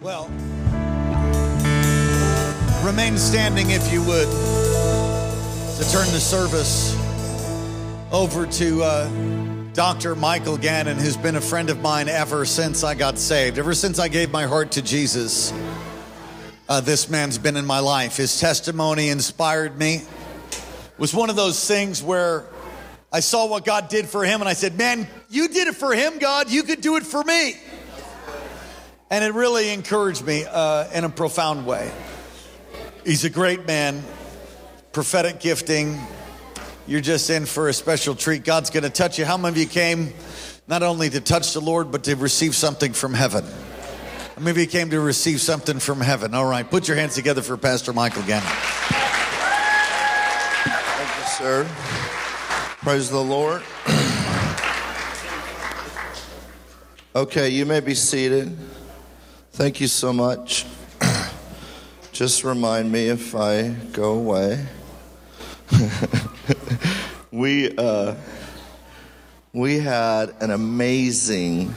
Well, remain standing if you would to turn the service over to uh, Dr. Michael Gannon, who's been a friend of mine ever since I got saved, ever since I gave my heart to Jesus. Uh, this man's been in my life. His testimony inspired me. It was one of those things where I saw what God did for him and I said, Man, you did it for him, God. You could do it for me. And it really encouraged me uh, in a profound way. He's a great man, prophetic gifting. You're just in for a special treat. God's going to touch you. How many of you came not only to touch the Lord, but to receive something from heaven? How many of you came to receive something from heaven? All right, put your hands together for Pastor Michael Gannon. Thank you, sir. Praise the Lord. okay, you may be seated. Thank you so much. Just remind me if I go away. we uh, we had an amazing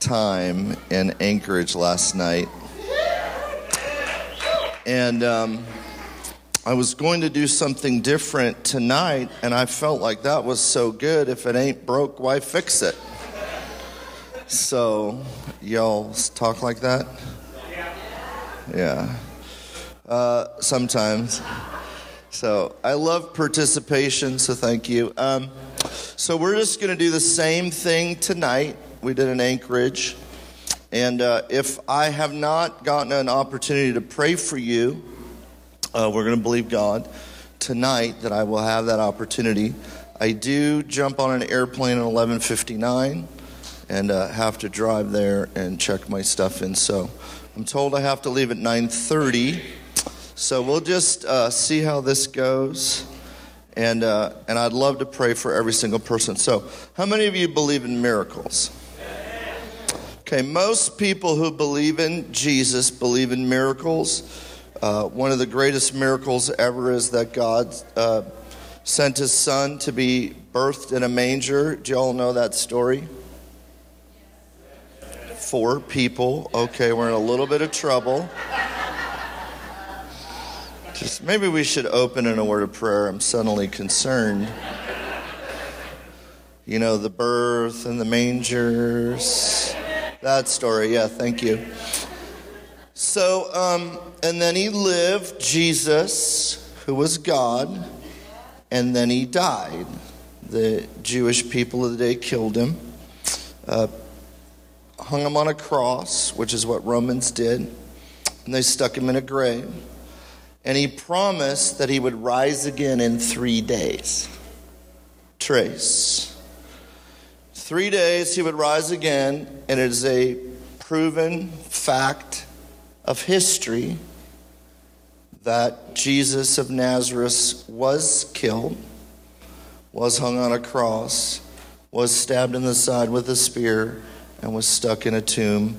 time in Anchorage last night, and um, I was going to do something different tonight, and I felt like that was so good. If it ain't broke, why fix it? So, y'all talk like that? Yeah. Uh, sometimes. So, I love participation, so thank you. Um, so, we're just going to do the same thing tonight. We did in Anchorage. And uh, if I have not gotten an opportunity to pray for you, uh, we're going to believe God tonight that I will have that opportunity. I do jump on an airplane at 11:59 and uh, have to drive there and check my stuff in. So I'm told I have to leave at 9:30. So we'll just uh, see how this goes, and uh, and I'd love to pray for every single person. So how many of you believe in miracles? Okay, most people who believe in Jesus believe in miracles. Uh, one of the greatest miracles ever is that God uh, sent his son to be birthed in a manger. Do you all know that story? Four people. Okay, we're in a little bit of trouble. Just maybe we should open in a word of prayer. I'm suddenly concerned. You know, the birth and the mangers. That story, yeah, thank you. So, um, and then he lived, Jesus, who was God, and then he died. The Jewish people of the day killed him, uh, hung him on a cross, which is what Romans did, and they stuck him in a grave. And he promised that he would rise again in three days. Trace. Three days he would rise again, and it is a proven fact of history that Jesus of Nazareth was killed, was hung on a cross, was stabbed in the side with a spear, and was stuck in a tomb,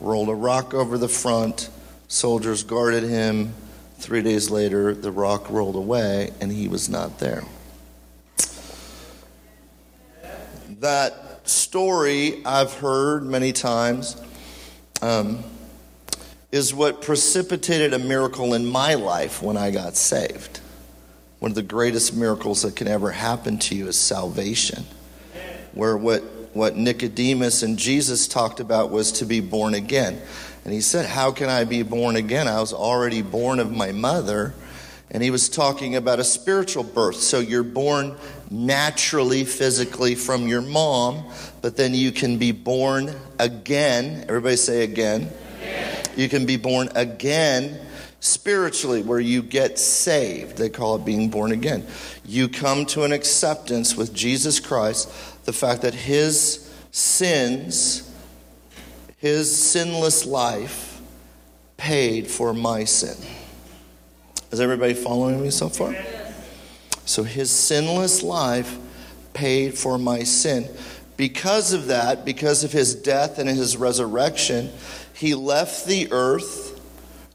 rolled a rock over the front, soldiers guarded him. Three days later, the rock rolled away, and he was not there. That story I've heard many times. Um, is what precipitated a miracle in my life when I got saved. One of the greatest miracles that can ever happen to you is salvation. Where what, what Nicodemus and Jesus talked about was to be born again. And he said, How can I be born again? I was already born of my mother. And he was talking about a spiritual birth. So you're born naturally, physically from your mom, but then you can be born again. Everybody say again. You can be born again spiritually, where you get saved. They call it being born again. You come to an acceptance with Jesus Christ, the fact that his sins, his sinless life, paid for my sin. Is everybody following me so far? So his sinless life paid for my sin. Because of that, because of his death and his resurrection, he left the earth.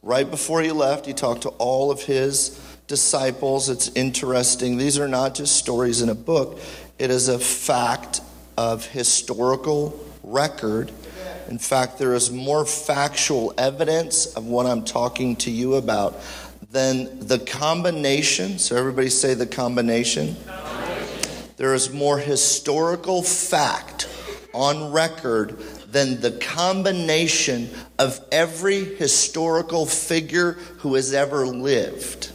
Right before he left, he talked to all of his disciples. It's interesting. These are not just stories in a book, it is a fact of historical record In fact, there is more factual evidence of what I'm talking to you about than the combination. So, everybody say the combination. There is more historical fact on record than the combination of every historical figure who has ever lived.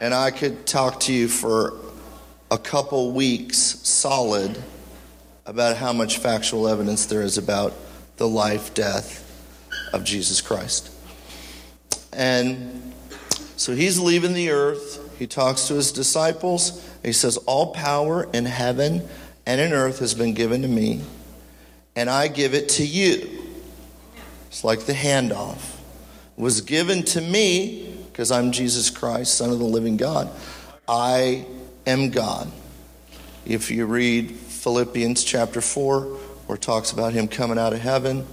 And I could talk to you for a couple weeks solid about how much factual evidence there is about the life, death of Jesus Christ. And so he's leaving the earth. He talks to his disciples. He says, All power in heaven and in earth has been given to me, and I give it to you. It's like the handoff. It was given to me because I'm Jesus Christ, Son of the living God. I am God. If you read Philippians chapter 4, where it talks about him coming out of heaven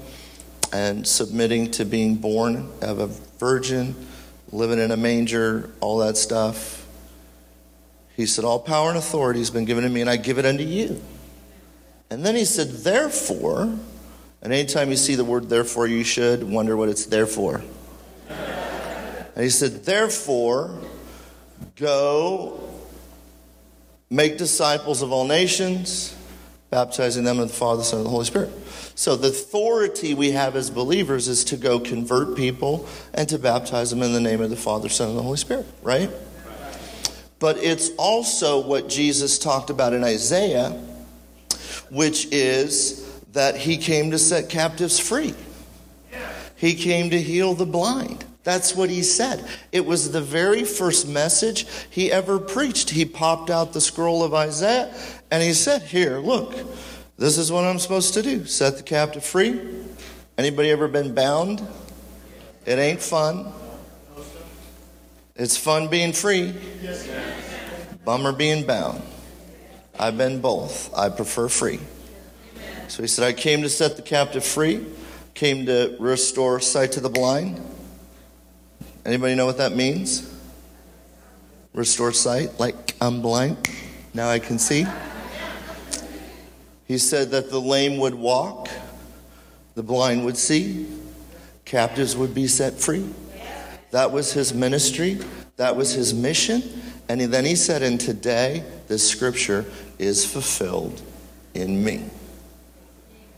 and submitting to being born of a virgin, living in a manger, all that stuff. He said, All power and authority has been given to me, and I give it unto you. And then he said, Therefore, and anytime you see the word therefore, you should wonder what it's there for. And he said, Therefore, go make disciples of all nations, baptizing them in the Father, the Son, and the Holy Spirit. So, the authority we have as believers is to go convert people and to baptize them in the name of the Father, Son, and the Holy Spirit, right? But it's also what Jesus talked about in Isaiah, which is that he came to set captives free. He came to heal the blind. That's what he said. It was the very first message he ever preached. He popped out the scroll of Isaiah and he said, Here, look, this is what I'm supposed to do set the captive free. Anybody ever been bound? It ain't fun. It's fun being free, bummer being bound. I've been both. I prefer free. So he said, I came to set the captive free, came to restore sight to the blind. Anybody know what that means? Restore sight, like I'm blind, now I can see. He said that the lame would walk, the blind would see, captives would be set free. That was his ministry, that was his mission. And then he said, And today, this scripture is fulfilled in me.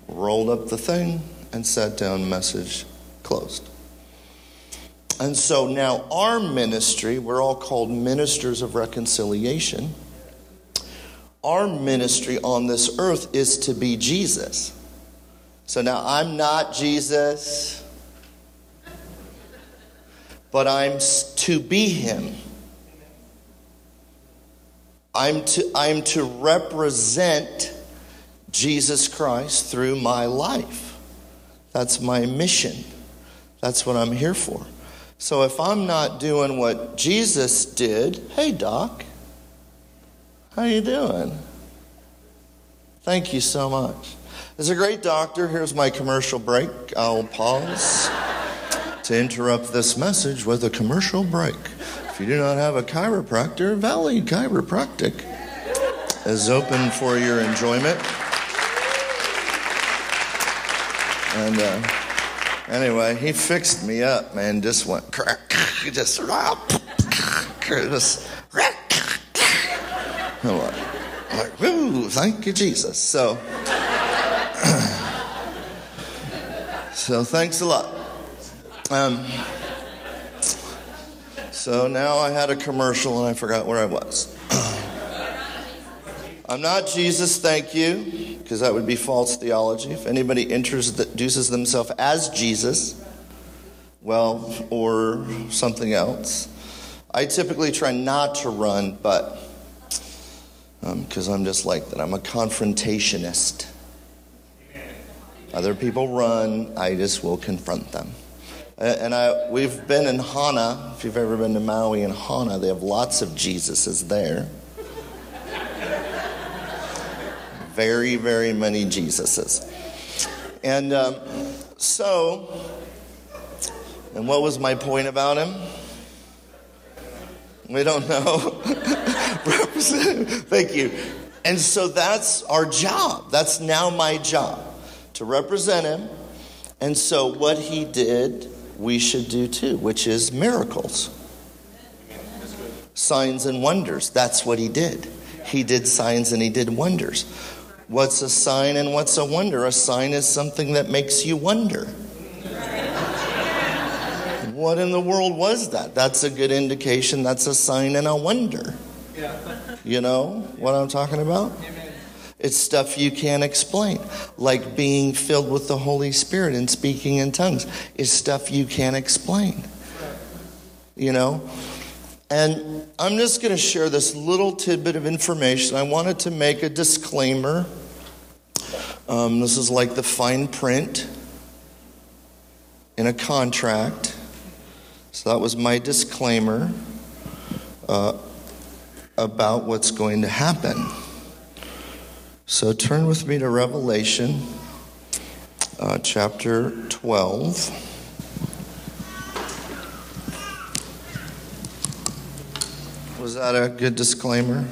Rolled up the thing and sat down, message closed. And so now our ministry, we're all called ministers of reconciliation. Our ministry on this earth is to be Jesus. So now I'm not Jesus, but I'm to be him. I'm to, I'm to represent Jesus Christ through my life. That's my mission. That's what I'm here for. So if I'm not doing what Jesus did, hey doc, how you doing? Thank you so much. As a great doctor, here's my commercial break. I'll pause to interrupt this message with a commercial break. If you do not have a chiropractor, Valley Chiropractic is open for your enjoyment. And uh, anyway, he fixed me up, man. Just went crack, just just I'm like, like, woo, thank you, Jesus. So, so thanks a lot. Um, so now I had a commercial and I forgot where I was. I'm not Jesus, thank you, because that would be false theology. If anybody introduces themselves as Jesus, well, or something else, I typically try not to run, but because um, I'm just like that, I'm a confrontationist. Other people run, I just will confront them. And I, we've been in Hana. If you've ever been to Maui and Hana, they have lots of Jesuses there. Very, very many Jesuses. And um, so, and what was my point about him? We don't know. Thank you. And so that's our job. That's now my job to represent him. And so, what he did, we should do too, which is miracles, signs and wonders. That's what he did. He did signs and he did wonders. What's a sign and what's a wonder? A sign is something that makes you wonder. What in the world was that? That's a good indication. That's a sign and a wonder. You know what I'm talking about? It's stuff you can't explain. Like being filled with the Holy Spirit and speaking in tongues is stuff you can't explain. You know? And I'm just going to share this little tidbit of information. I wanted to make a disclaimer. Um, this is like the fine print in a contract. So that was my disclaimer uh, about what's going to happen. So turn with me to Revelation uh, chapter 12. That a good disclaimer?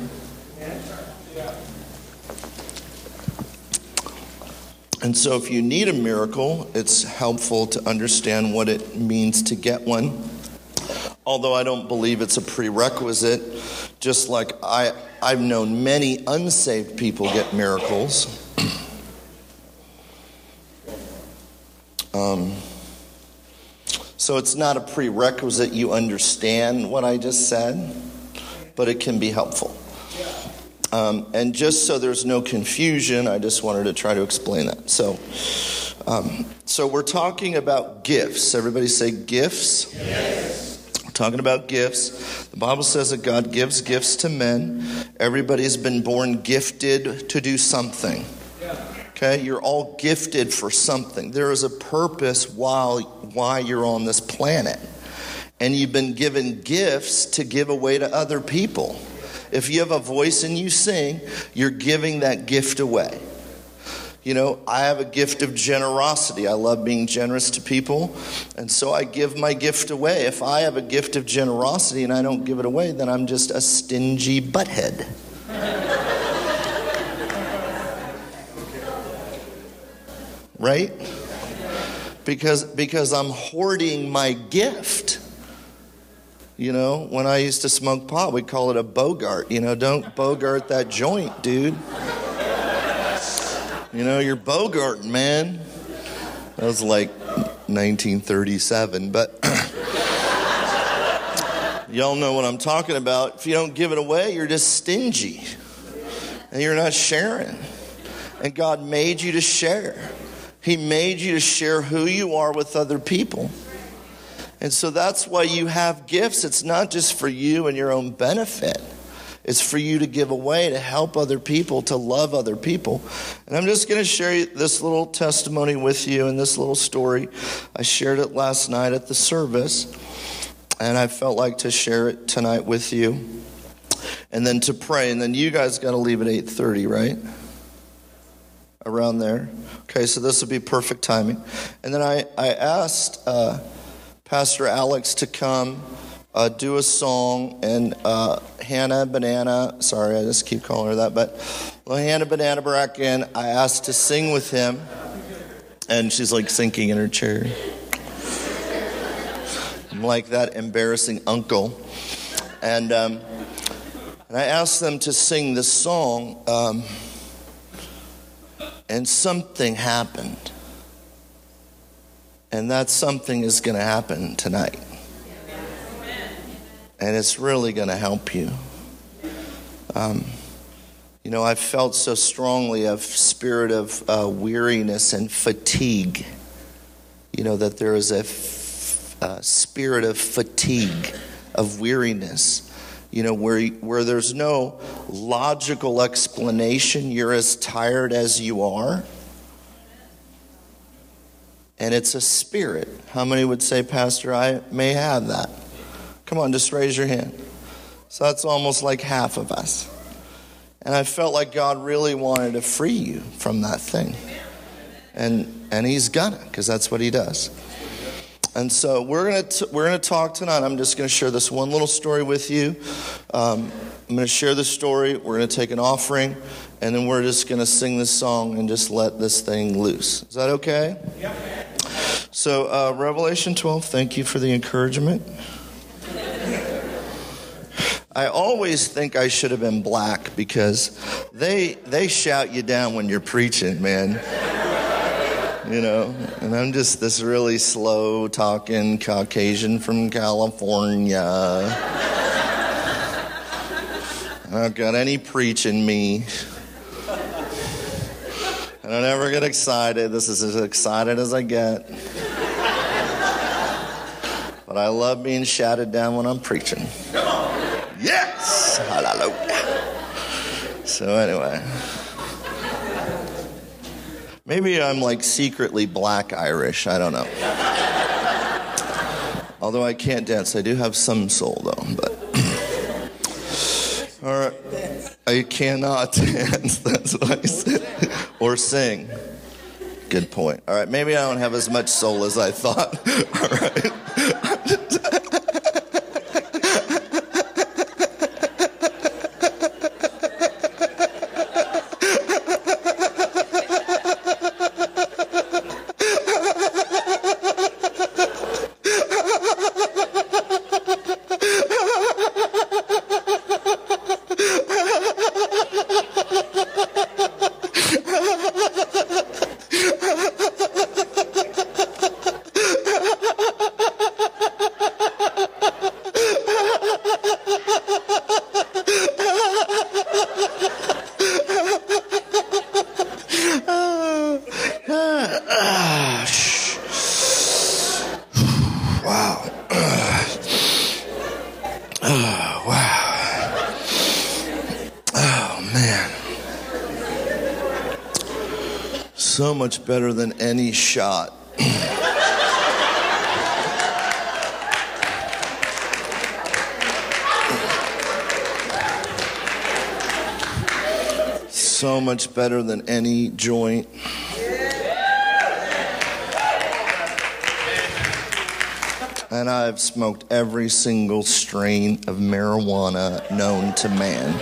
And so, if you need a miracle, it's helpful to understand what it means to get one. Although I don't believe it's a prerequisite, just like I, I've known many unsaved people get miracles. Um, so, it's not a prerequisite you understand what I just said but it can be helpful. Um, and just so there's no confusion, I just wanted to try to explain that. So, um, so we're talking about gifts. Everybody say gifts. Yes. We're talking about gifts. The Bible says that God gives gifts to men. Everybody's been born gifted to do something. Okay, you're all gifted for something. There is a purpose while why you're on this planet and you've been given gifts to give away to other people. If you have a voice and you sing, you're giving that gift away. You know, I have a gift of generosity. I love being generous to people, and so I give my gift away. If I have a gift of generosity and I don't give it away, then I'm just a stingy butthead. right? Because because I'm hoarding my gift. You know, when I used to smoke pot, we'd call it a bogart. You know, don't bogart that joint, dude. You know, you're bogarting, man. That was like 1937, but y'all know what I'm talking about. If you don't give it away, you're just stingy and you're not sharing. And God made you to share, He made you to share who you are with other people. And so that's why you have gifts. It's not just for you and your own benefit. It's for you to give away, to help other people, to love other people. And I'm just going to share this little testimony with you and this little story. I shared it last night at the service, and I felt like to share it tonight with you. And then to pray, and then you guys got to leave at 8:30, right? Around there. Okay, so this will be perfect timing. And then I I asked. Uh, Pastor Alex to come uh, do a song, and uh, Hannah Banana, sorry, I just keep calling her that, but well, Hannah Banana Bracken, I asked to sing with him, and she's like sinking in her chair. I'm like that embarrassing uncle. And, um, and I asked them to sing this song, um, and something happened. And that something is going to happen tonight. And it's really going to help you. Um, you know, I've felt so strongly a spirit of uh, weariness and fatigue. You know, that there is a f- uh, spirit of fatigue, of weariness. You know, where, where there's no logical explanation, you're as tired as you are and it's a spirit. How many would say, Pastor, I may have that? Come on, just raise your hand. So that's almost like half of us. And I felt like God really wanted to free you from that thing. And, and He's gonna, because that's what He does. And so we're gonna, t- we're gonna talk tonight. I'm just gonna share this one little story with you. Um, I'm to share the story. We're to take an offering, and then we're just going to sing this song and just let this thing loose. Is that okay? Yep. So, uh, Revelation 12, thank you for the encouragement. I always think I should have been black because they they shout you down when you're preaching, man. You know, and I'm just this really slow talking Caucasian from California. I don't got any preaching me. I don't ever get excited. This is as excited as I get. But I love being shouted down when I'm preaching. Yes! Hallelujah. So, anyway. Maybe I'm like secretly black Irish. I don't know. Although I can't dance, I do have some soul though. But all right. I cannot dance. That's what I said. Or sing. Good point. All right. Maybe I don't have as much soul as I thought. All right. Shot. so much better than any joint. And I've smoked every single strain of marijuana known to man.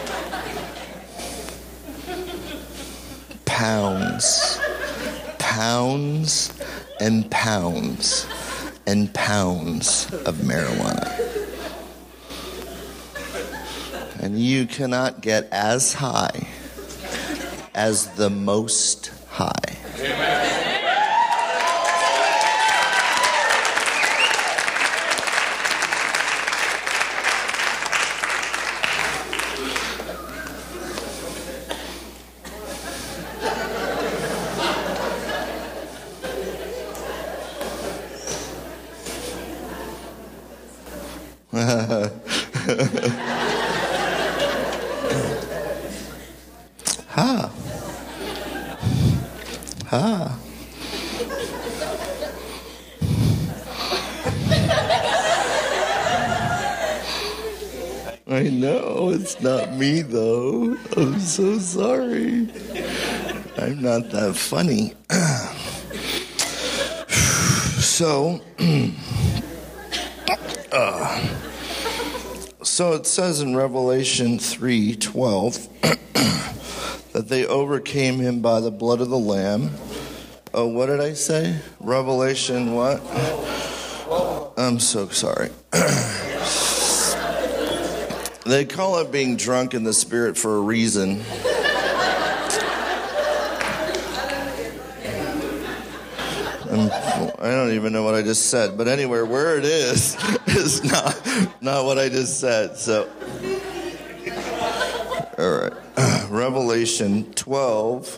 Pounds pounds and pounds and pounds of marijuana. And you cannot get as high as the most high. Not me, though. I'm so sorry. I'm not that funny. so, uh, so it says in Revelation 3:12 they overcame him by the blood of the lamb. Oh, what did I say? Revelation what? I'm so sorry. They call it being drunk in the spirit for a reason. I don't even know what I just said, but anyway, where it is is not not what I just said. So, all right, Revelation twelve.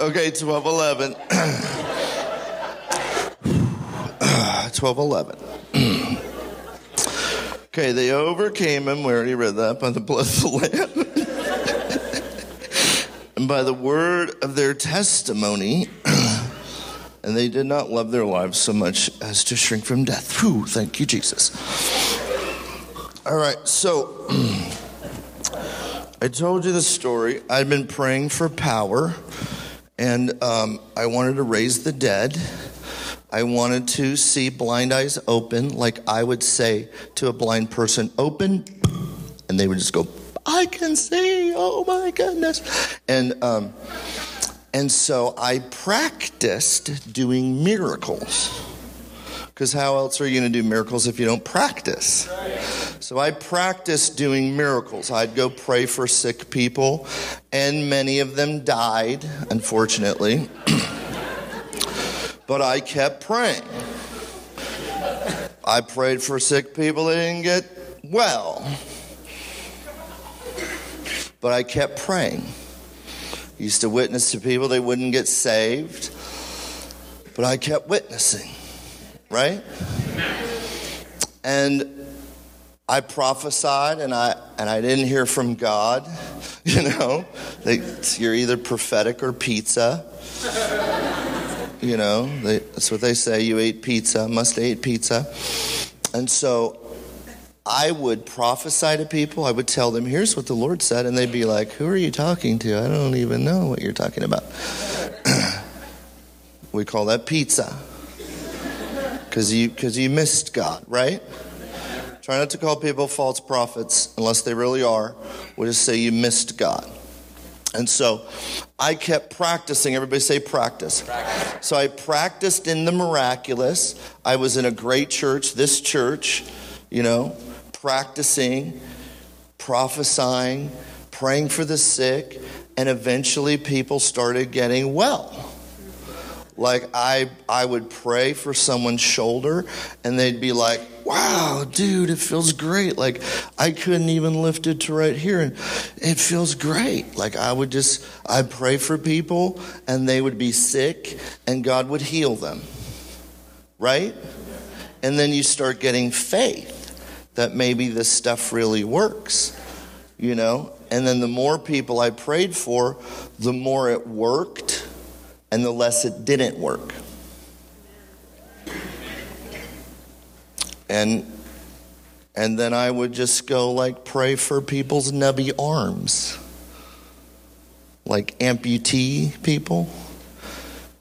Okay, 12 11. 12 11. okay, they overcame him. We already read that by the blood of the Lamb. And by the word of their testimony. and they did not love their lives so much as to shrink from death. Whew, thank you, Jesus. All right, so. I told you the story. I'd been praying for power, and um, I wanted to raise the dead. I wanted to see blind eyes open, like I would say to a blind person, open, and they would just go, I can see, oh my goodness. And, um, and so I practiced doing miracles. Because how else are you going to do miracles if you don't practice? So I practiced doing miracles. I'd go pray for sick people, and many of them died, unfortunately. but I kept praying. I prayed for sick people they didn't get well. But I kept praying. Used to witness to people they wouldn't get saved, but I kept witnessing right? And I prophesied and I and I didn't hear from God. You know, they, you're either prophetic or pizza. You know, they, that's what they say. You ate pizza, must ate pizza. And so I would prophesy to people. I would tell them, here's what the Lord said. And they'd be like, who are you talking to? I don't even know what you're talking about. we call that pizza because you, cause you missed God, right? Try not to call people false prophets unless they really are. We'll just say you missed God. And so I kept practicing. Everybody say practice. practice. So I practiced in the miraculous. I was in a great church, this church, you know, practicing, prophesying, praying for the sick, and eventually people started getting well. Like I I would pray for someone's shoulder and they'd be like, "Wow, dude, it feels great." Like I couldn't even lift it to right here and it feels great. Like I would just I'd pray for people and they would be sick and God would heal them. Right? And then you start getting faith that maybe this stuff really works. You know? And then the more people I prayed for, the more it worked and the less it didn't work. And and then I would just go like pray for people's nubby arms. Like amputee people.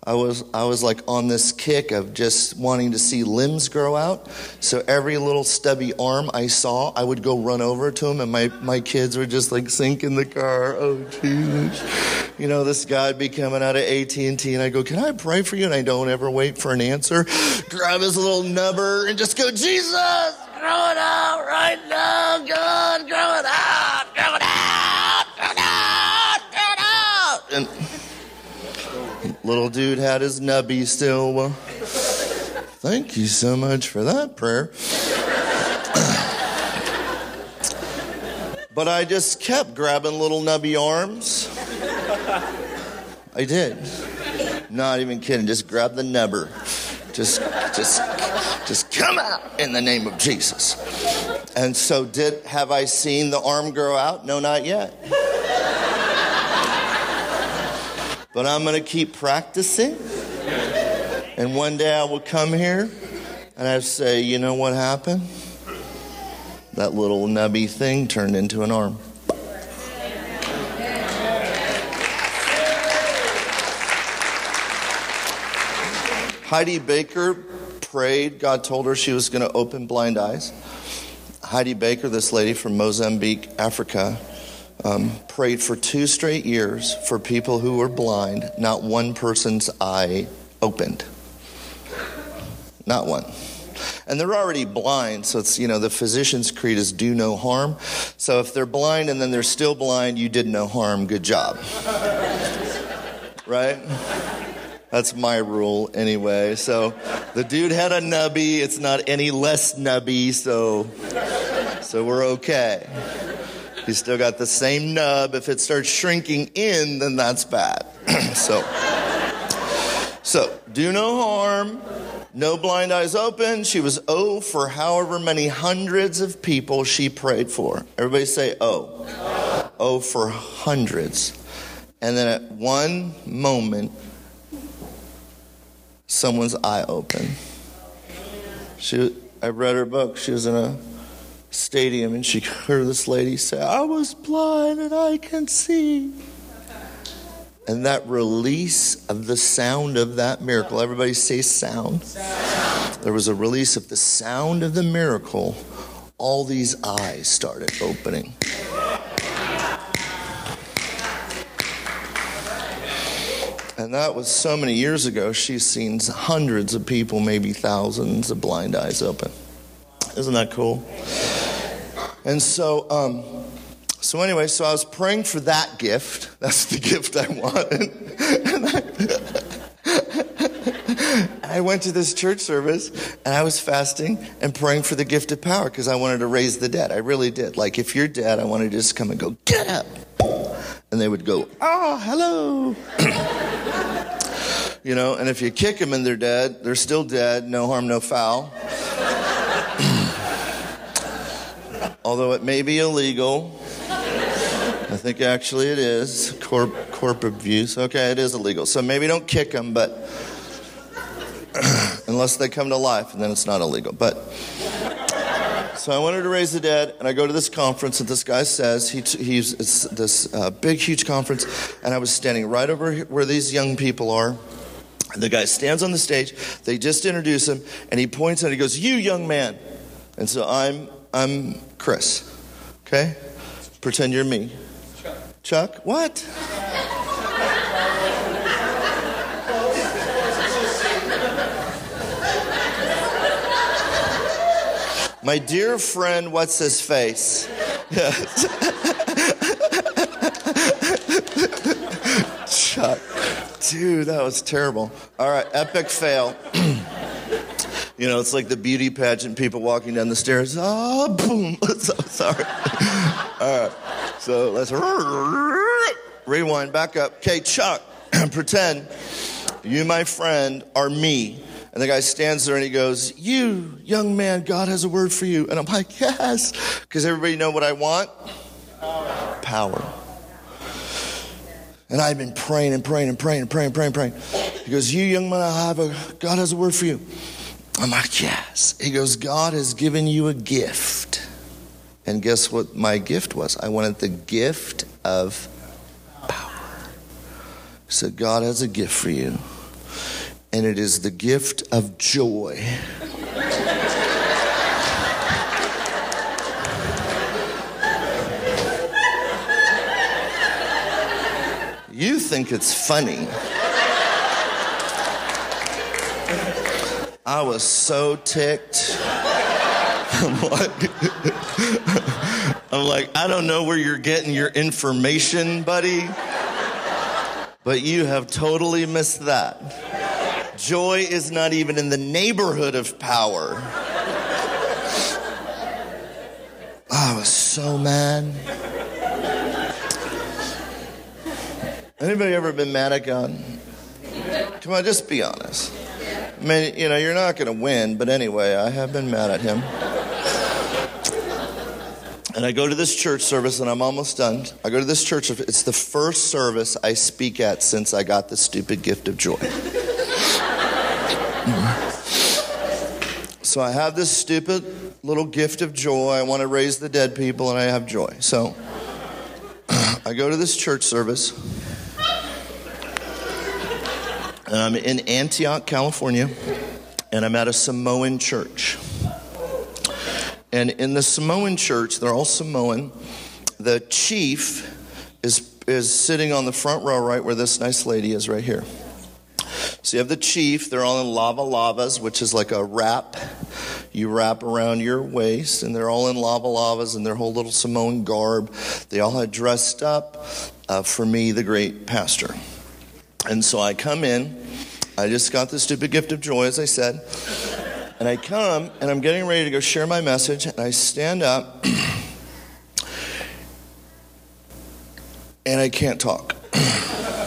I was I was like on this kick of just wanting to see limbs grow out. So every little stubby arm I saw, I would go run over to him, and my my kids would just like sink in the car. Oh Jesus! You know this guy would be coming out of AT and T, and I go, "Can I pray for you?" And I don't ever wait for an answer. Grab his little nubber and just go, "Jesus, grow it out right now, God, grow it out, grow it out, grow it out, grow it out." And Little dude had his nubby still. Thank you so much for that prayer. but I just kept grabbing little nubby arms. I did. Not even kidding. Just grab the nubber. Just, just, just come out in the name of Jesus. And so, did have I seen the arm grow out? No, not yet. But I'm going to keep practicing. And one day I will come here and I say, you know what happened? That little nubby thing turned into an arm. Heidi Baker prayed. God told her she was going to open blind eyes. Heidi Baker, this lady from Mozambique, Africa, um, prayed for two straight years for people who were blind. Not one person's eye opened. Not one. And they're already blind, so it's, you know, the physician's creed is do no harm. So if they're blind and then they're still blind, you did no harm. Good job. right? That's my rule anyway. So the dude had a nubby. It's not any less nubby, so so we're okay. You still got the same nub. If it starts shrinking in, then that's bad. so, so do no harm. No blind eyes open. She was O for however many hundreds of people she prayed for. Everybody say O. O for hundreds. And then at one moment, someone's eye opened. She, I read her book. She was in a stadium and she heard this lady say, I was blind and I can see. And that release of the sound of that miracle, everybody say sound. sound. There was a release of the sound of the miracle. All these eyes started opening. And that was so many years ago. She's seen hundreds of people, maybe thousands of blind eyes open. Isn't that cool? And so, um, so anyway, so I was praying for that gift. That's the gift I wanted. I, I went to this church service and I was fasting and praying for the gift of power because I wanted to raise the dead. I really did. Like, if you're dead, I wanted to just come and go, get up. And they would go, oh, hello. you know, and if you kick them and they're dead, they're still dead, no harm, no foul. Although it may be illegal. I think actually it is corp, corporate abuse. Okay, it is illegal. So maybe don't kick them, but unless they come to life, and then it's not illegal. But so I wanted to raise the dead, and I go to this conference, and this guy says he, he's it's this uh, big, huge conference, and I was standing right over where these young people are. And the guy stands on the stage. They just introduce him, and he points and he goes, "You young man." And so I'm I'm Chris. Okay? Pretend you're me. Chuck. Chuck? What? My dear friend, what's his face? Yes. Chuck. Dude, that was terrible. All right, epic fail. You know, it's like the beauty pageant people walking down the stairs. Ah, oh, boom. so, sorry. All right. So let's rewind back up. Okay, Chuck, pretend you, my friend, are me. And the guy stands there and he goes, You, young man, God has a word for you. And I'm like, Yes. Because everybody know what I want? Power. Power. And I've been praying and praying and praying and praying and praying and praying. He goes, You, young man, I have a, God has a word for you. I'm like, yes. He goes, God has given you a gift. And guess what my gift was? I wanted the gift of power. So God has a gift for you, and it is the gift of joy. you think it's funny. I was so ticked. I'm like, I'm like, I don't know where you're getting your information, buddy, but you have totally missed that. Joy is not even in the neighborhood of power. I was so mad. Anybody ever been mad at God? Come on, just be honest. I mean, you know, you're not going to win, but anyway, I have been mad at him. And I go to this church service, and I'm almost done. I go to this church. It's the first service I speak at since I got the stupid gift of joy. so I have this stupid little gift of joy. I want to raise the dead people, and I have joy. So I go to this church service. I'm in Antioch, California, and I'm at a Samoan church. And in the Samoan church, they're all Samoan. The chief is, is sitting on the front row, right where this nice lady is, right here. So you have the chief, they're all in lava lavas, which is like a wrap you wrap around your waist, and they're all in lava lavas and their whole little Samoan garb. They all had dressed up uh, for me, the great pastor. And so I come in. I just got the stupid gift of joy, as I said. And I come and I'm getting ready to go share my message. And I stand up and I can't talk.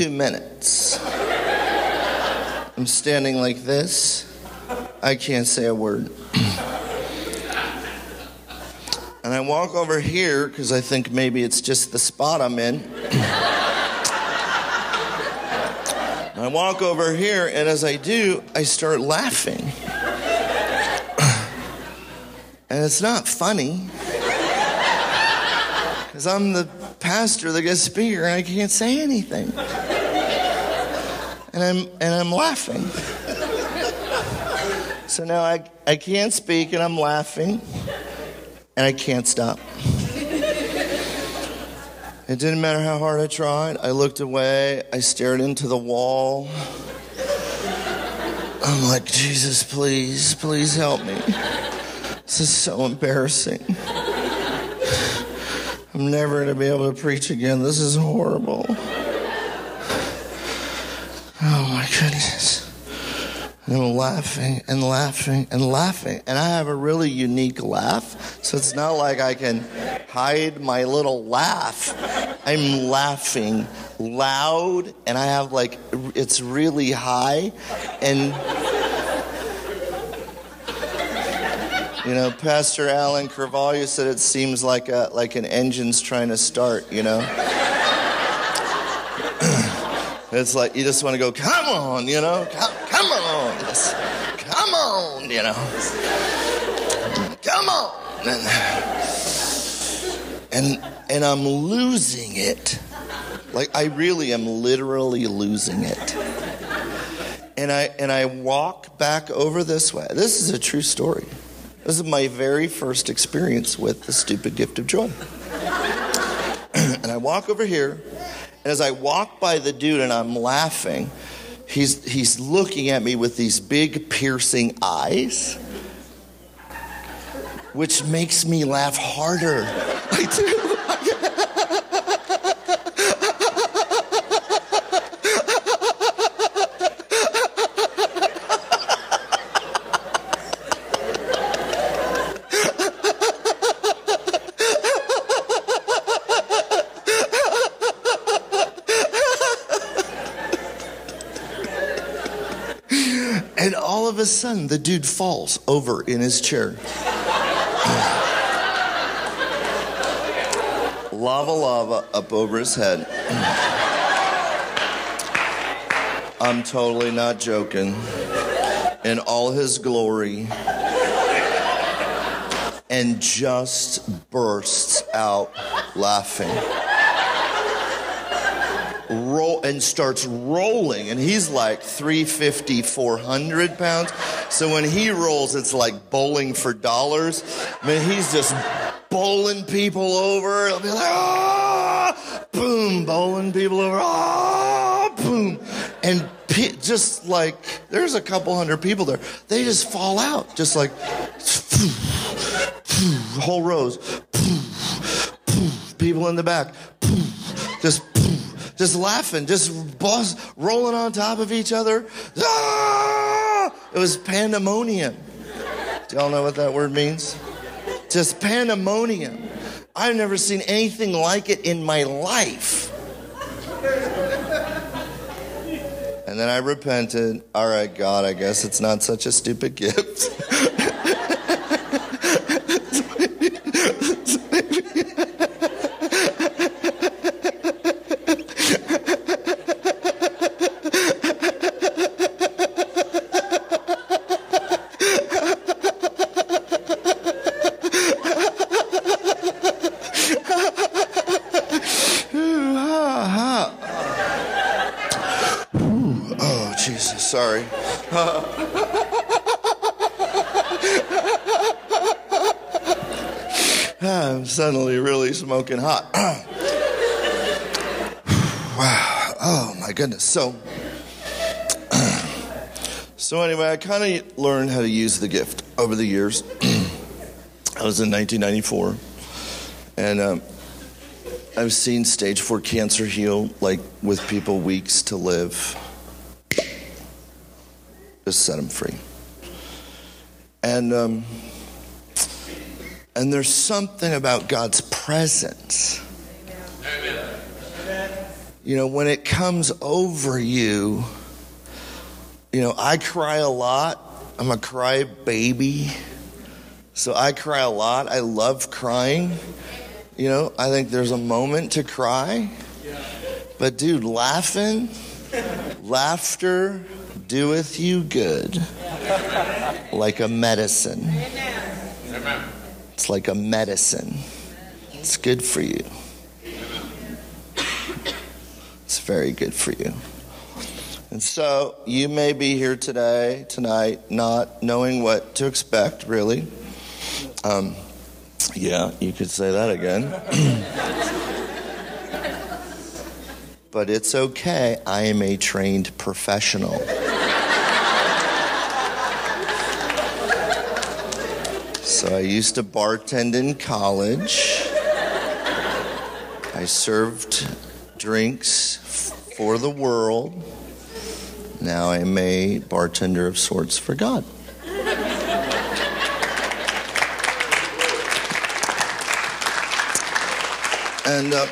two minutes. I'm standing like this. I can't say a word. and I walk over here because I think maybe it's just the spot I'm in. I walk over here, and as I do, I start laughing. and it's not funny. Because I'm the pastor, the guest speaker, and I can't say anything. And I'm, and I'm laughing. So now I, I can't speak, and I'm laughing, and I can't stop. It didn't matter how hard I tried. I looked away. I stared into the wall. I'm like, Jesus, please, please help me. This is so embarrassing. I'm never going to be able to preach again. This is horrible. Oh my goodness. And laughing and laughing and laughing. And I have a really unique laugh. So it's not like I can hide my little laugh. I'm laughing loud and I have like, it's really high. And, you know, Pastor Alan Carvalho said it seems like, a, like an engine's trying to start, you know? it's like you just want to go, come on, you know? Come, come on. Come on, you know? Come on. And, and I'm losing it. Like I really am literally losing it. And I and I walk back over this way. This is a true story. This is my very first experience with the stupid gift of joy. and I walk over here, and as I walk by the dude and I'm laughing, he's he's looking at me with these big piercing eyes which makes me laugh harder. I do. And all of a sudden, the dude falls over in his chair. lava lava up over his head. I'm totally not joking. In all his glory. And just bursts out laughing. Roll and starts rolling, and he's like 350, 400 pounds. So when he rolls, it's like bowling for dollars. I mean, he's just bowling people over. It'll be like, ah, boom, bowling people over, ah, boom. And just like, there's a couple hundred people there. They just fall out, just like, whole rows. People in the back, just, just laughing, just boss, rolling on top of each other. Ah! It was pandemonium. Do y'all know what that word means? just pandemonium. I've never seen anything like it in my life. And then I repented. All right, God, I guess it's not such a stupid gift. oh, Jesus, sorry. I'm suddenly really smoking hot. wow. Oh, my goodness. So, so anyway, I kind of learned how to use the gift over the years. I was in 1994, and um, I've seen stage four cancer heal, like with people weeks to live. Just set them free. And um, and there's something about God's presence you know, when it comes over you, you know, I cry a lot. I'm a cry baby. So I cry a lot. I love crying. You know, I think there's a moment to cry. But dude, laughing, laughter doeth you good like a medicine. It's like a medicine. It's good for you. It's very good for you. And so you may be here today, tonight, not knowing what to expect, really. Um, yeah, you could say that again. but it's okay. I am a trained professional. So I used to bartend in college. I served drinks for the world. Now I'm a bartender of sorts for God. And, uh,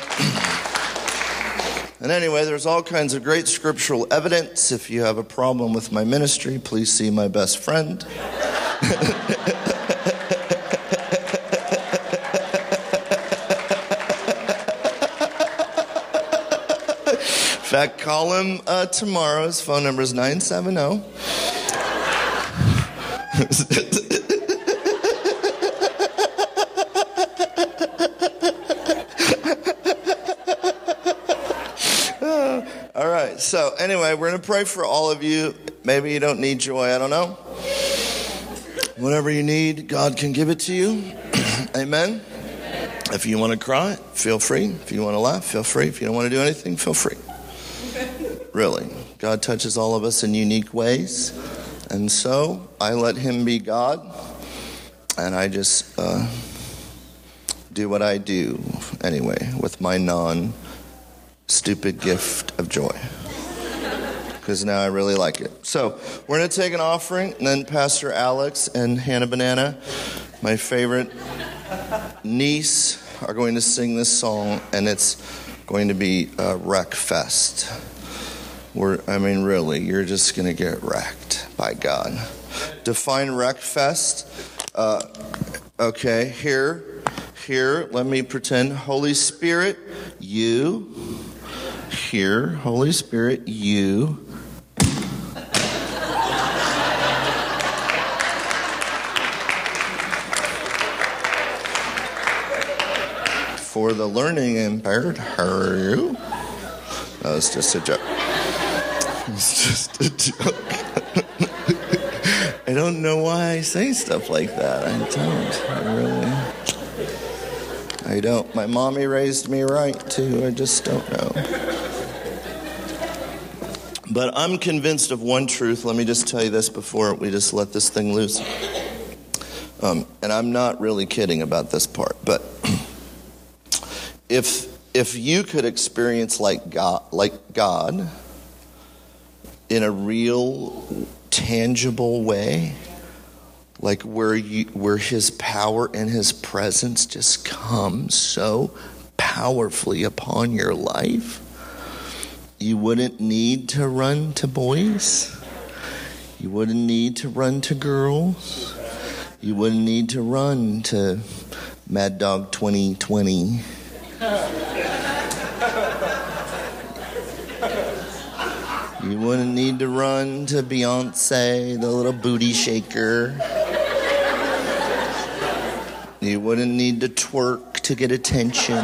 and anyway, there's all kinds of great scriptural evidence. If you have a problem with my ministry, please see my best friend. fact, call him uh, tomorrow. His phone number is 970. all right, so anyway, we're going to pray for all of you. Maybe you don't need joy, I don't know. Whatever you need, God can give it to you. Amen. If you want to cry, feel free. If you want to laugh, feel free. If you don't want to do anything, feel free. Really. God touches all of us in unique ways. And so I let Him be God, and I just uh, do what I do anyway with my non stupid gift of joy. Because now I really like it. So we're going to take an offering, and then Pastor Alex and Hannah Banana, my favorite niece, are going to sing this song, and it's going to be a wreck fest. We're, I mean, really, you're just going to get wrecked by God. Define wreck fest. Uh, okay, here, here, let me pretend Holy Spirit, you. Here, Holy Spirit, you. For the learning impaired, you? That was just a joke. It's just a joke. I don't know why I say stuff like that. I don't. I really. I don't. My mommy raised me right, too. I just don't know. But I'm convinced of one truth. Let me just tell you this before we just let this thing loose. Um, and I'm not really kidding about this part, but if if you could experience like God, like God, in a real, tangible way, like where you, where His power and His presence just come so powerfully upon your life, you wouldn't need to run to boys. You wouldn't need to run to girls. You wouldn't need to run to Mad Dog 2020. You wouldn't need to run to Beyonce, the little booty shaker. You wouldn't need to twerk to get attention.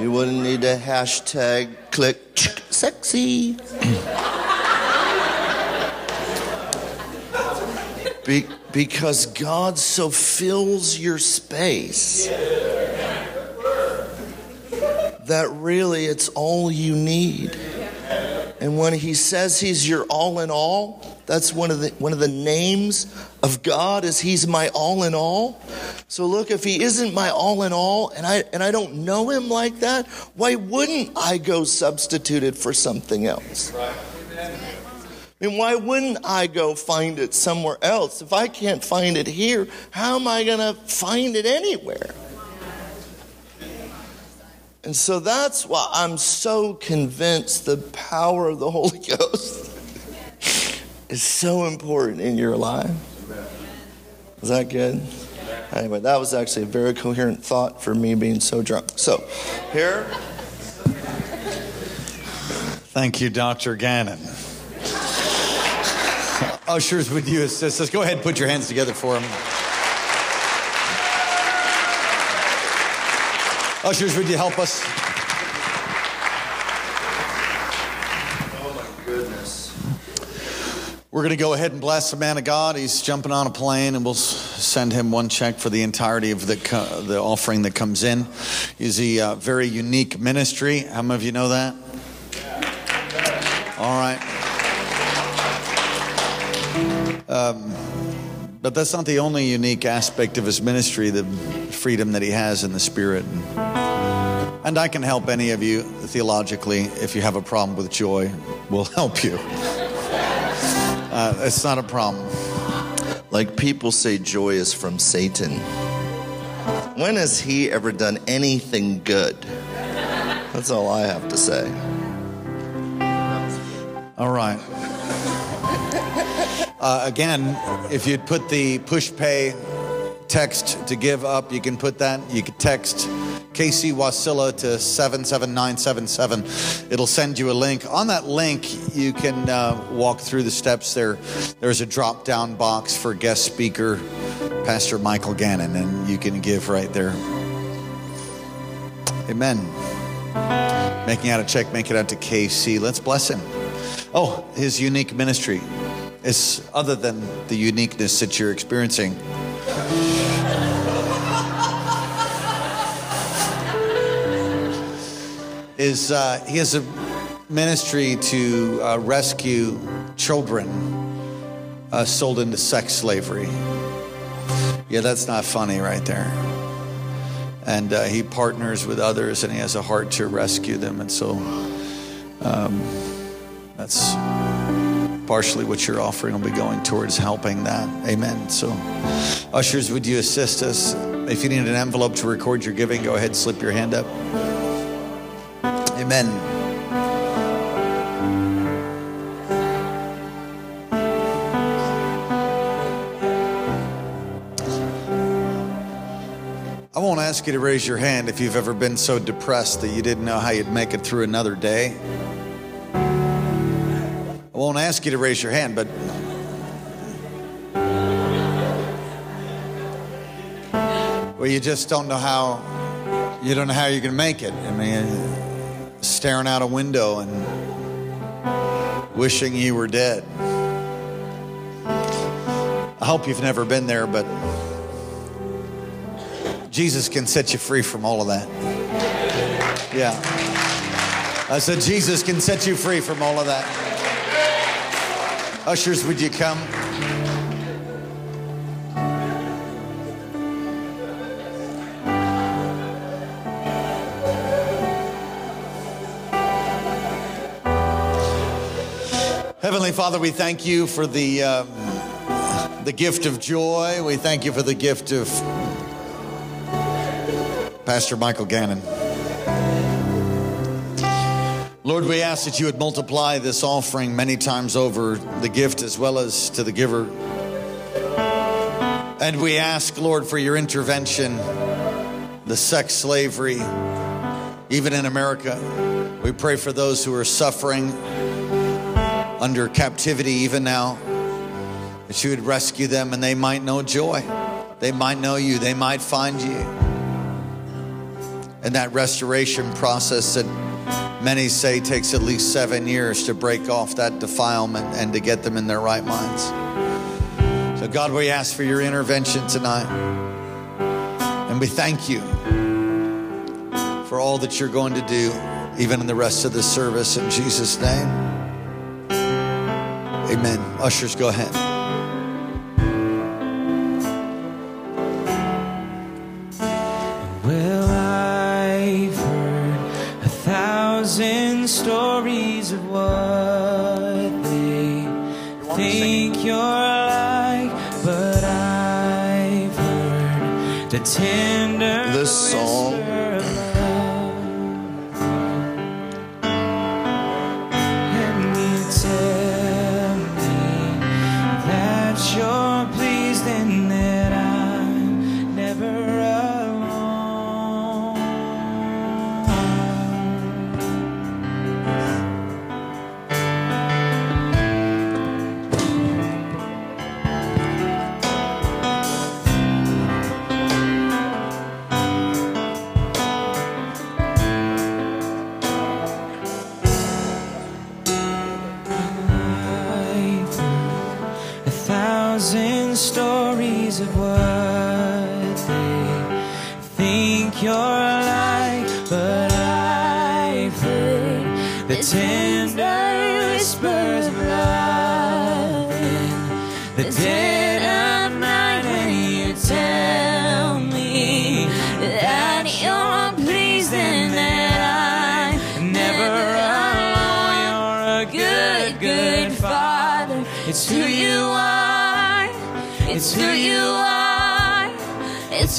You wouldn't need to hashtag click sexy. Be- because God so fills your space that really it's all you need. And when he says he's your all in all, that's one of the one of the names of God is he's my all in all. So look, if he isn't my all in all and I and I don't know him like that, why wouldn't I go substitute it for something else? I mean, why wouldn't I go find it somewhere else? If I can't find it here, how am I going to find it anywhere? And so that's why I'm so convinced the power of the Holy Ghost is so important in your life. Is that good? Anyway, that was actually a very coherent thought for me being so drunk. So, here. Thank you, Dr. Gannon. Ushers, would you assist us? Go ahead and put your hands together for him. Ushers, would you help us? Oh my goodness. We're going to go ahead and bless the man of God. He's jumping on a plane, and we'll send him one check for the entirety of the co- the offering that comes in. He's a uh, very unique ministry. How many of you know that? Yeah. All right. Um, but that's not the only unique aspect of his ministry, the freedom that he has in the Spirit. And I can help any of you theologically if you have a problem with joy. We'll help you. Uh, it's not a problem. Like people say, joy is from Satan. When has he ever done anything good? That's all I have to say. All right. Uh, again, if you'd put the Pushpay text to give up, you can put that. You can text KC Wasilla to 77977. It'll send you a link. On that link, you can uh, walk through the steps there. There's a drop down box for guest speaker, Pastor Michael Gannon, and you can give right there. Amen. Making out a check, make it out to KC. Let's bless him. Oh, his unique ministry is other than the uniqueness that you're experiencing. Is uh, he has a ministry to uh, rescue children uh, sold into sex slavery. Yeah, that's not funny right there. And uh, he partners with others, and he has a heart to rescue them, and so. Um, that's partially what you're offering will be going towards helping that. Amen. So, ushers, would you assist us? If you need an envelope to record your giving, go ahead, and slip your hand up. Amen. I won't ask you to raise your hand if you've ever been so depressed that you didn't know how you'd make it through another day. Won't ask you to raise your hand, but well, you just don't know how you don't know how you're going to make it. I mean, staring out a window and wishing you were dead. I hope you've never been there, but Jesus can set you free from all of that. Yeah. I said, Jesus can set you free from all of that. Ushers, would you come? Heavenly Father, we thank you for the um, the gift of joy. We thank you for the gift of Pastor Michael Gannon. Lord, we ask that you would multiply this offering many times over, the gift as well as to the giver. And we ask, Lord, for your intervention, the sex slavery, even in America. We pray for those who are suffering under captivity even now, that you would rescue them and they might know joy. They might know you, they might find you. And that restoration process that many say takes at least seven years to break off that defilement and to get them in their right minds. So, God, we ask for your intervention tonight. And we thank you for all that you're going to do, even in the rest of the service. In Jesus' name. Amen. Ushers, go ahead. what they you think you're like, but I've learned the tender. This song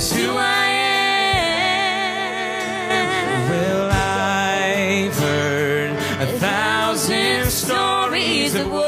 It's who I am. Well, I've heard a thousand stories of what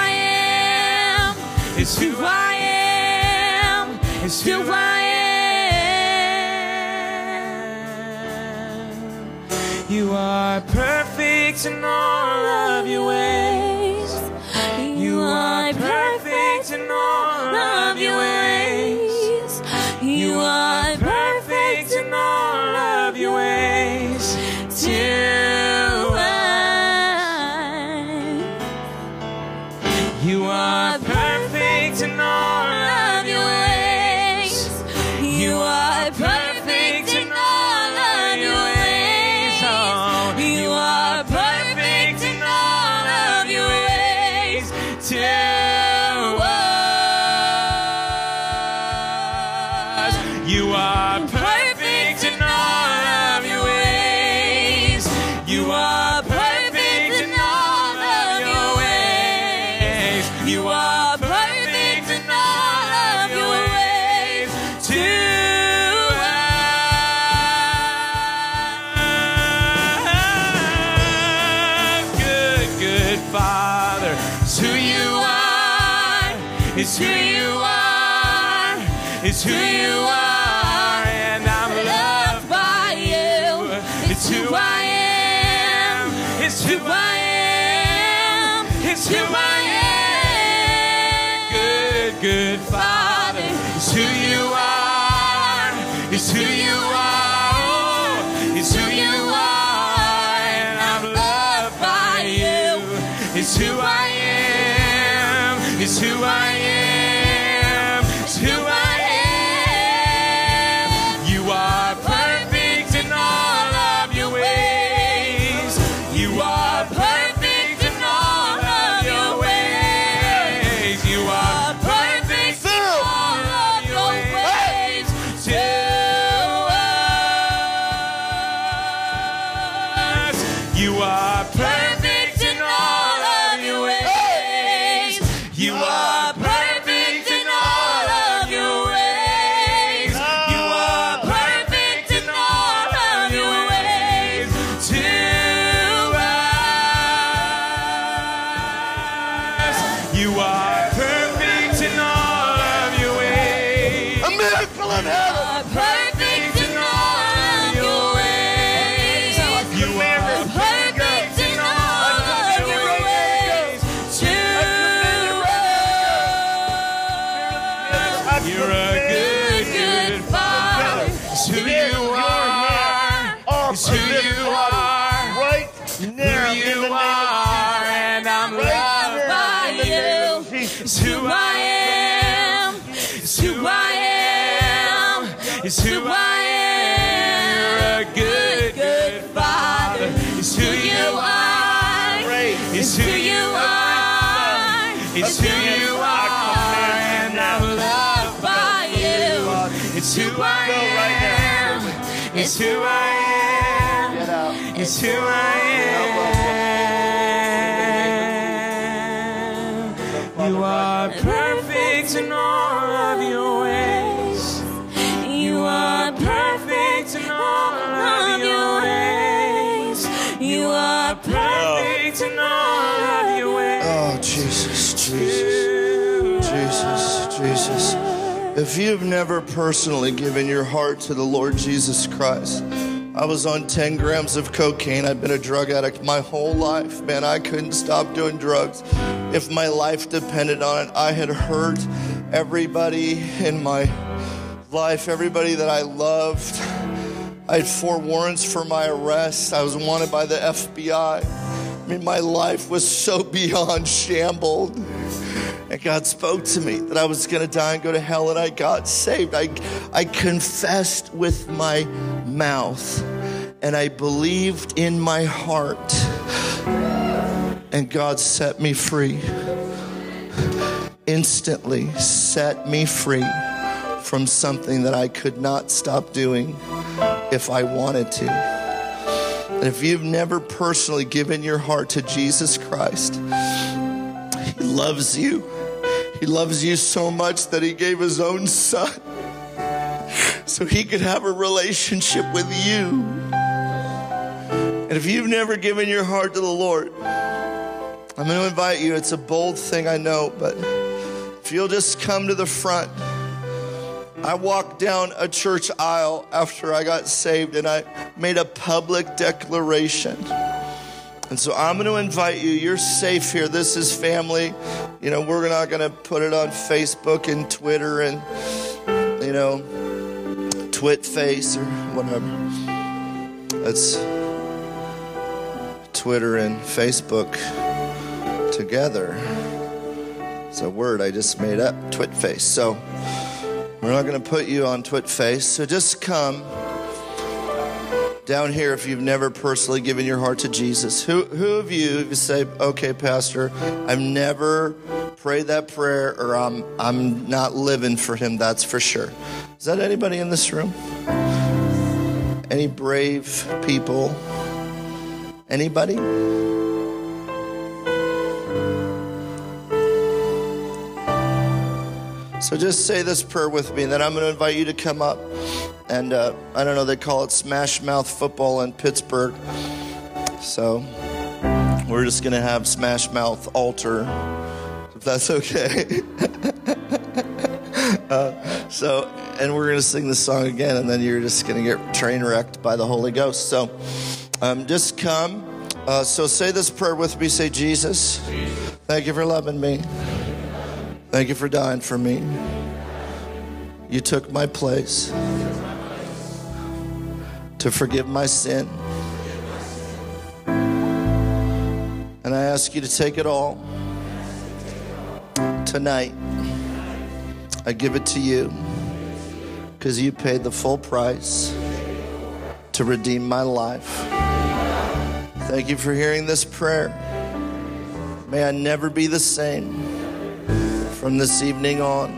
It's who I am. It's who I am. You are perfect in all of your ways. You are perfect in all of your ways. Am. It's who I am. It's who I If you've never personally given your heart to the Lord Jesus Christ, I was on 10 grams of cocaine. I've been a drug addict my whole life. Man, I couldn't stop doing drugs. If my life depended on it, I had hurt everybody in my life, everybody that I loved. I had four warrants for my arrest. I was wanted by the FBI. I mean, my life was so beyond shambled. And God spoke to me that I was going to die and go to hell, and I got saved. I, I confessed with my mouth, and I believed in my heart, and God set me free. Instantly set me free from something that I could not stop doing if I wanted to. And if you've never personally given your heart to Jesus Christ, He loves you. He loves you so much that He gave His own Son so He could have a relationship with you. And if you've never given your heart to the Lord, I'm going to invite you. It's a bold thing, I know, but if you'll just come to the front. I walked down a church aisle after I got saved and I made a public declaration. And so I'm going to invite you. You're safe here. This is family. You know, we're not going to put it on Facebook and Twitter and, you know, Twitface or whatever. That's Twitter and Facebook together. It's a word I just made up, Twitface. So we're not going to put you on Twitface. So just come down here if you've never personally given your heart to Jesus. Who, who of you, if you say, okay, Pastor, I've never prayed that prayer or I'm, I'm not living for him, that's for sure. Is that anybody in this room? Any brave people? Anybody? So just say this prayer with me, and then I'm going to invite you to come up. And uh, I don't know, they call it Smash Mouth football in Pittsburgh. So we're just going to have Smash Mouth altar, if that's okay. uh, so, and we're going to sing this song again, and then you're just going to get train wrecked by the Holy Ghost. So um, just come. Uh, so say this prayer with me. Say, Jesus, thank you for loving me. Thank you for dying for me. You took my place to forgive my sin. And I ask you to take it all tonight. I give it to you because you paid the full price to redeem my life. Thank you for hearing this prayer. May I never be the same from this evening on.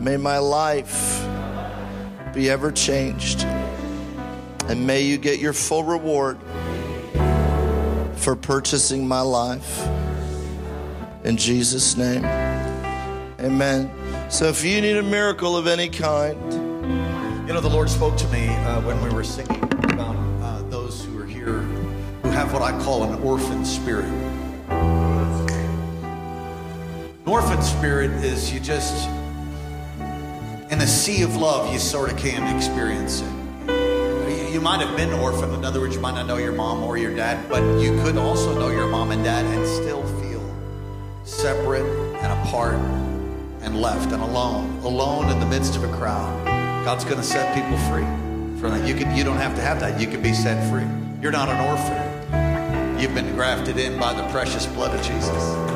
May my life be ever changed. And may you get your full reward for purchasing my life. In Jesus' name. Amen. So if you need a miracle of any kind, You know, the Lord spoke to me uh, when we were singing about uh, those who are here who have what I call an orphan spirit. An orphan spirit is you just, in a sea of love, you sort of can't experience it. You- You might have been orphaned. In other words, you might not know your mom or your dad, but you could also know your mom and dad and still feel separate and apart and left and alone, alone in the midst of a crowd. God's going to set people free from that. You can, you don't have to have that. You can be set free. You're not an orphan. You've been grafted in by the precious blood of Jesus.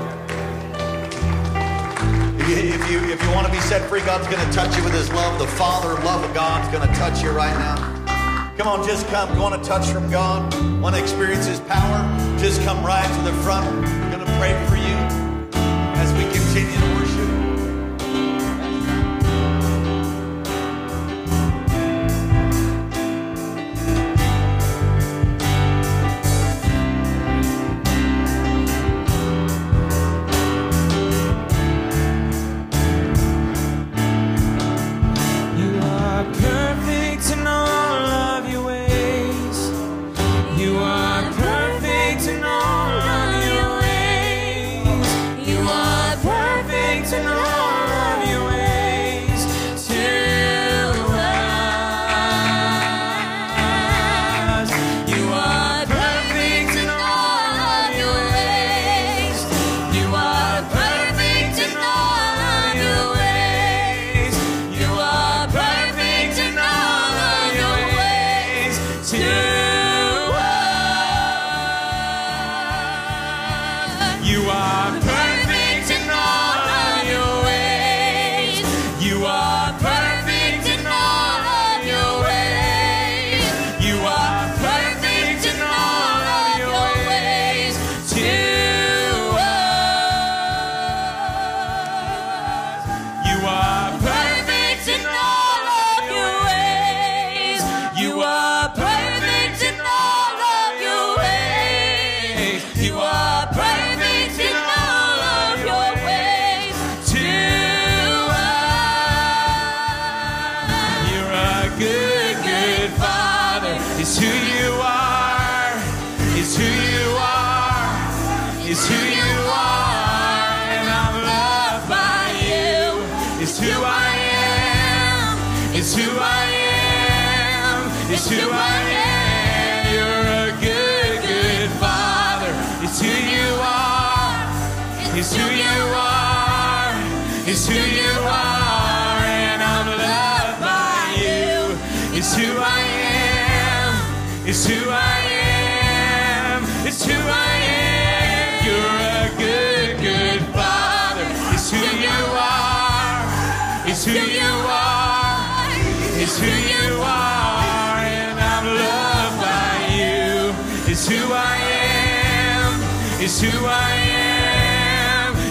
If you, if you, if you want to be set free, God's going to touch you with His love. The Father love of God's going to touch you right now. Come on, just come. You want a touch from God? Want to experience His power? Just come right to the front. I'm going to pray for you as we continue to worship.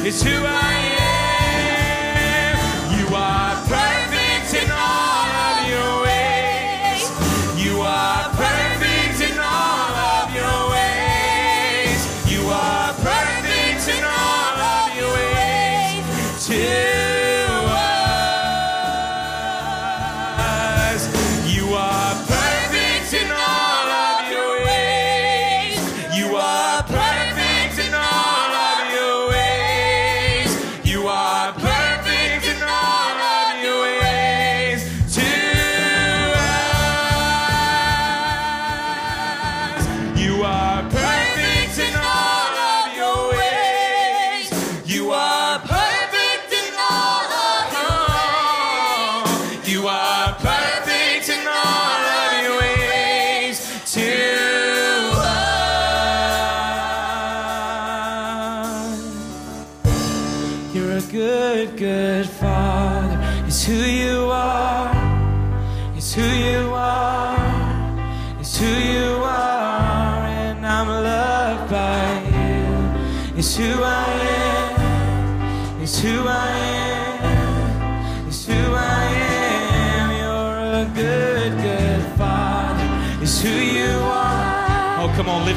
Am. It's who I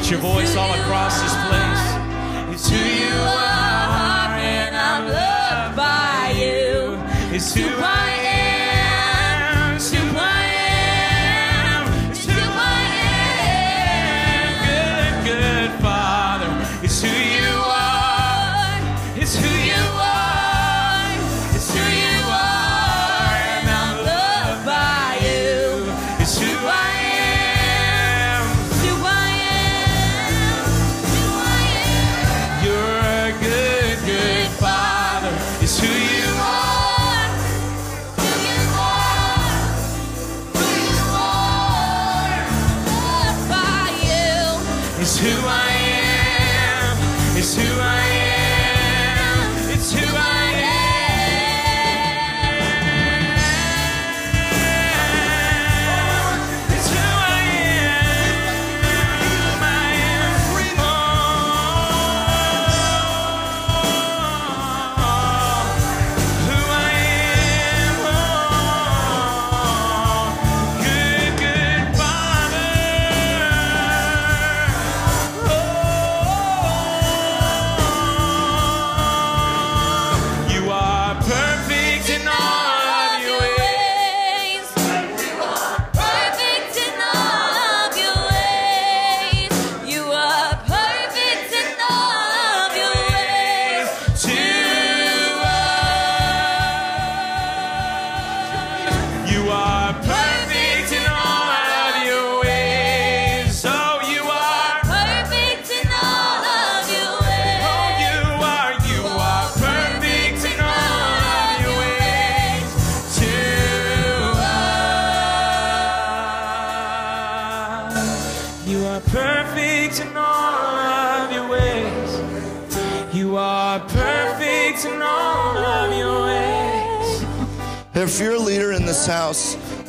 Your voice all across this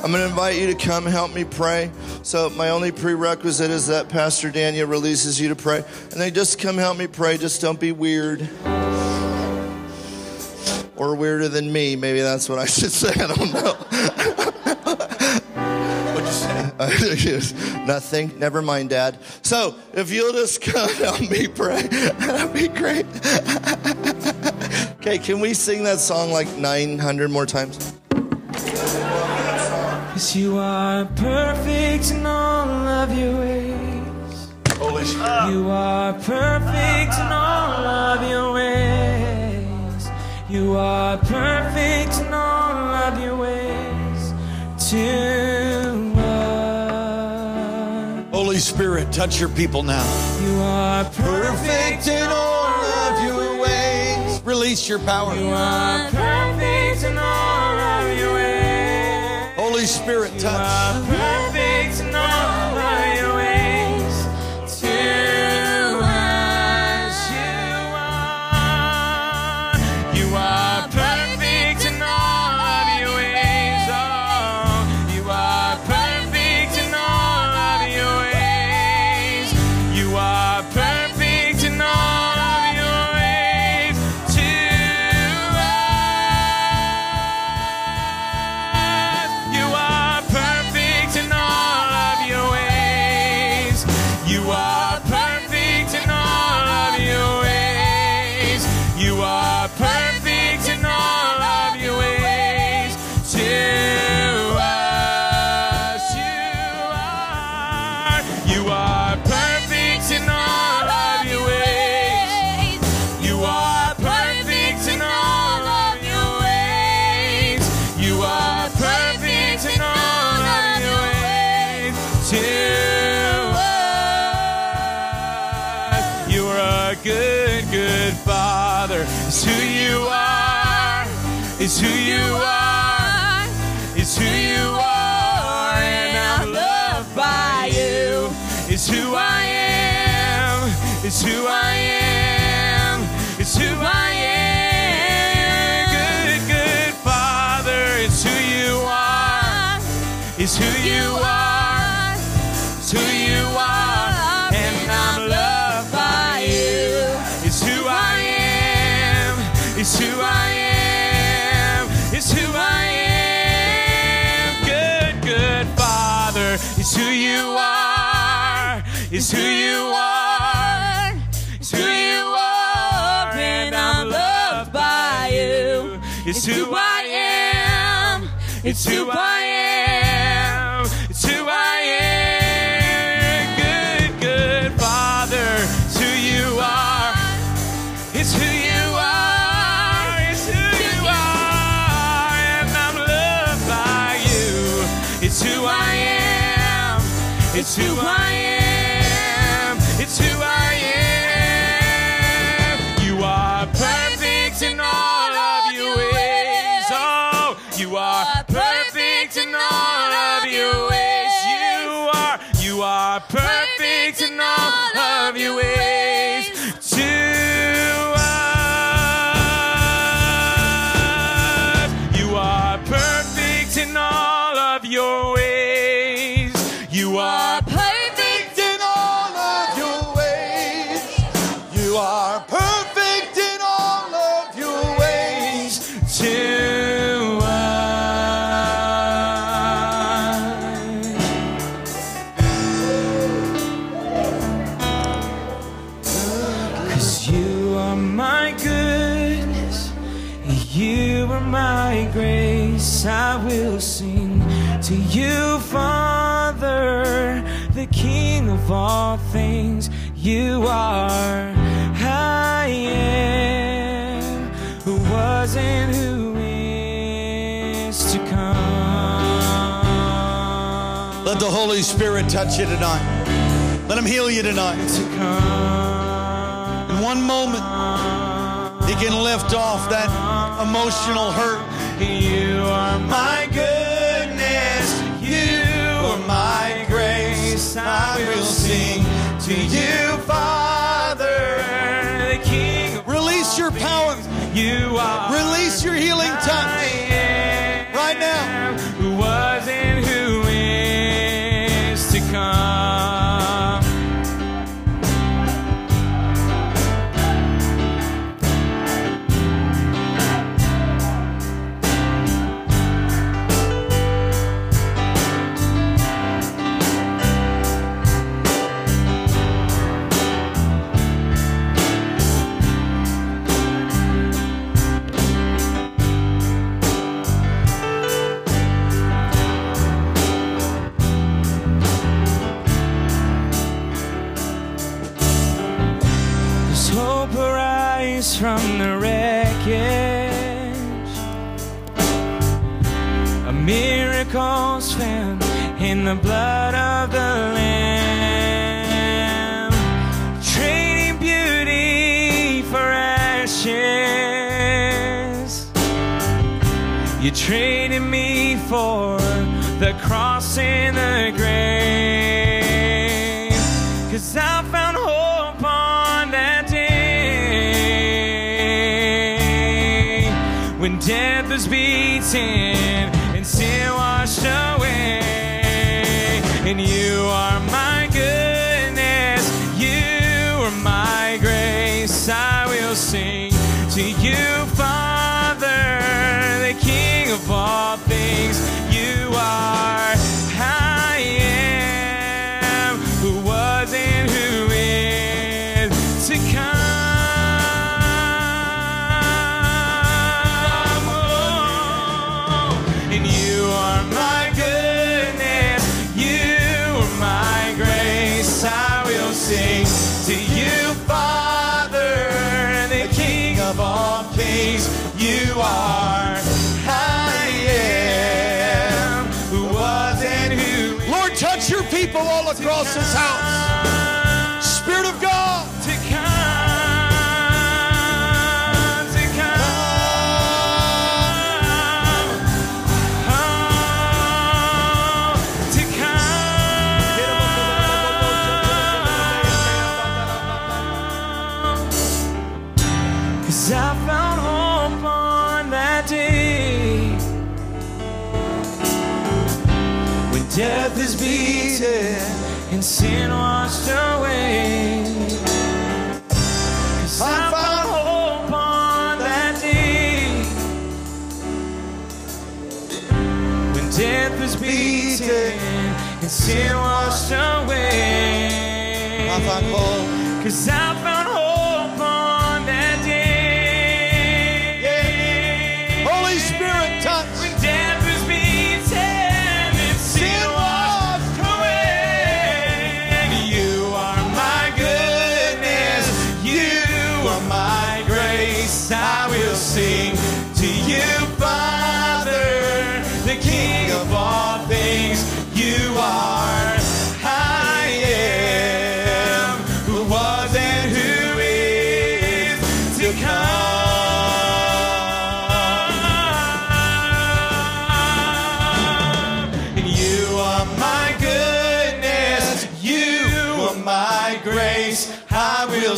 I'm going to invite you to come help me pray. So, my only prerequisite is that Pastor Daniel releases you to pray. And then just come help me pray. Just don't be weird or weirder than me. Maybe that's what I should say. I don't know. What'd you say? Nothing. Never mind, Dad. So if you'll just come help me pray, that'd be great. okay, can we sing that song like 900 more times? Cause you are perfect in all of your ways. Holy shit. You are perfect in all of your ways. You are perfect in all of your ways. To. Holy Spirit, touch your people now. You are perfect, perfect in all of your ways. Release your power. You are perfect. Spirit touch. is who to buy. your way. far I am, who was and who is to come. Let the Holy Spirit touch you tonight. Let Him heal you tonight. In one moment, He can lift off that emotional hurt. You are my goodness. You are my grace. I will sing to you. Release your power. You are. Release your healing in the blood of the Lamb, trading beauty for ashes. You traded me for the cross and the grave, cause I found hope on that day when death was beaten. in you.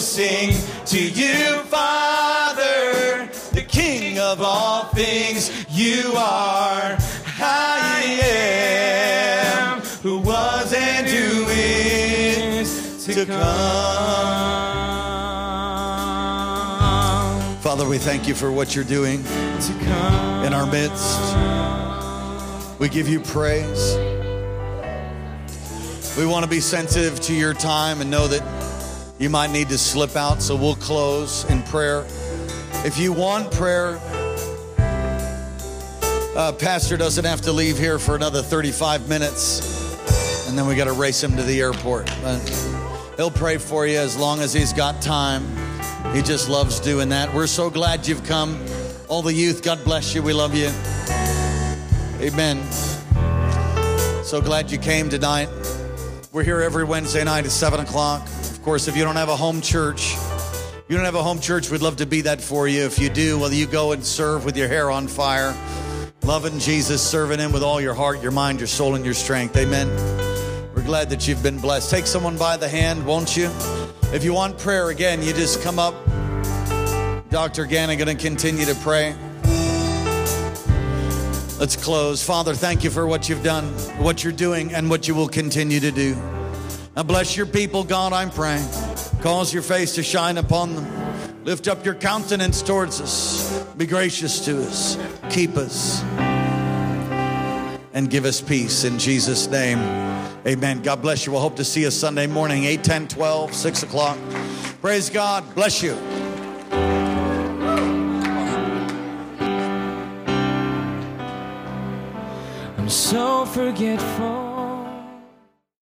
Sing to you, Father, the King of all things. You are. I am who was and who is to come. Father, we thank you for what you're doing To come. in our midst. We give you praise. We want to be sensitive to your time and know that you might need to slip out, so we'll close in prayer. If you want prayer, uh, Pastor doesn't have to leave here for another 35 minutes, and then we got to race him to the airport. But he'll pray for you as long as he's got time. He just loves doing that. We're so glad you've come. All the youth, God bless you. We love you. Amen. So glad you came tonight. We're here every Wednesday night at 7 o'clock. Course, if you don't have a home church, you don't have a home church, we'd love to be that for you. If you do, well, you go and serve with your hair on fire, loving Jesus, serving Him with all your heart, your mind, your soul, and your strength. Amen. We're glad that you've been blessed. Take someone by the hand, won't you? If you want prayer again, you just come up. Dr. Gannon going to continue to pray. Let's close. Father, thank you for what you've done, what you're doing, and what you will continue to do. Now bless your people, God, I'm praying. Cause your face to shine upon them. Lift up your countenance towards us. Be gracious to us. Keep us. And give us peace in Jesus' name. Amen. God bless you. We'll hope to see you Sunday morning, 8, 10, 12, 6 o'clock. Praise God. Bless you. I'm so forgetful.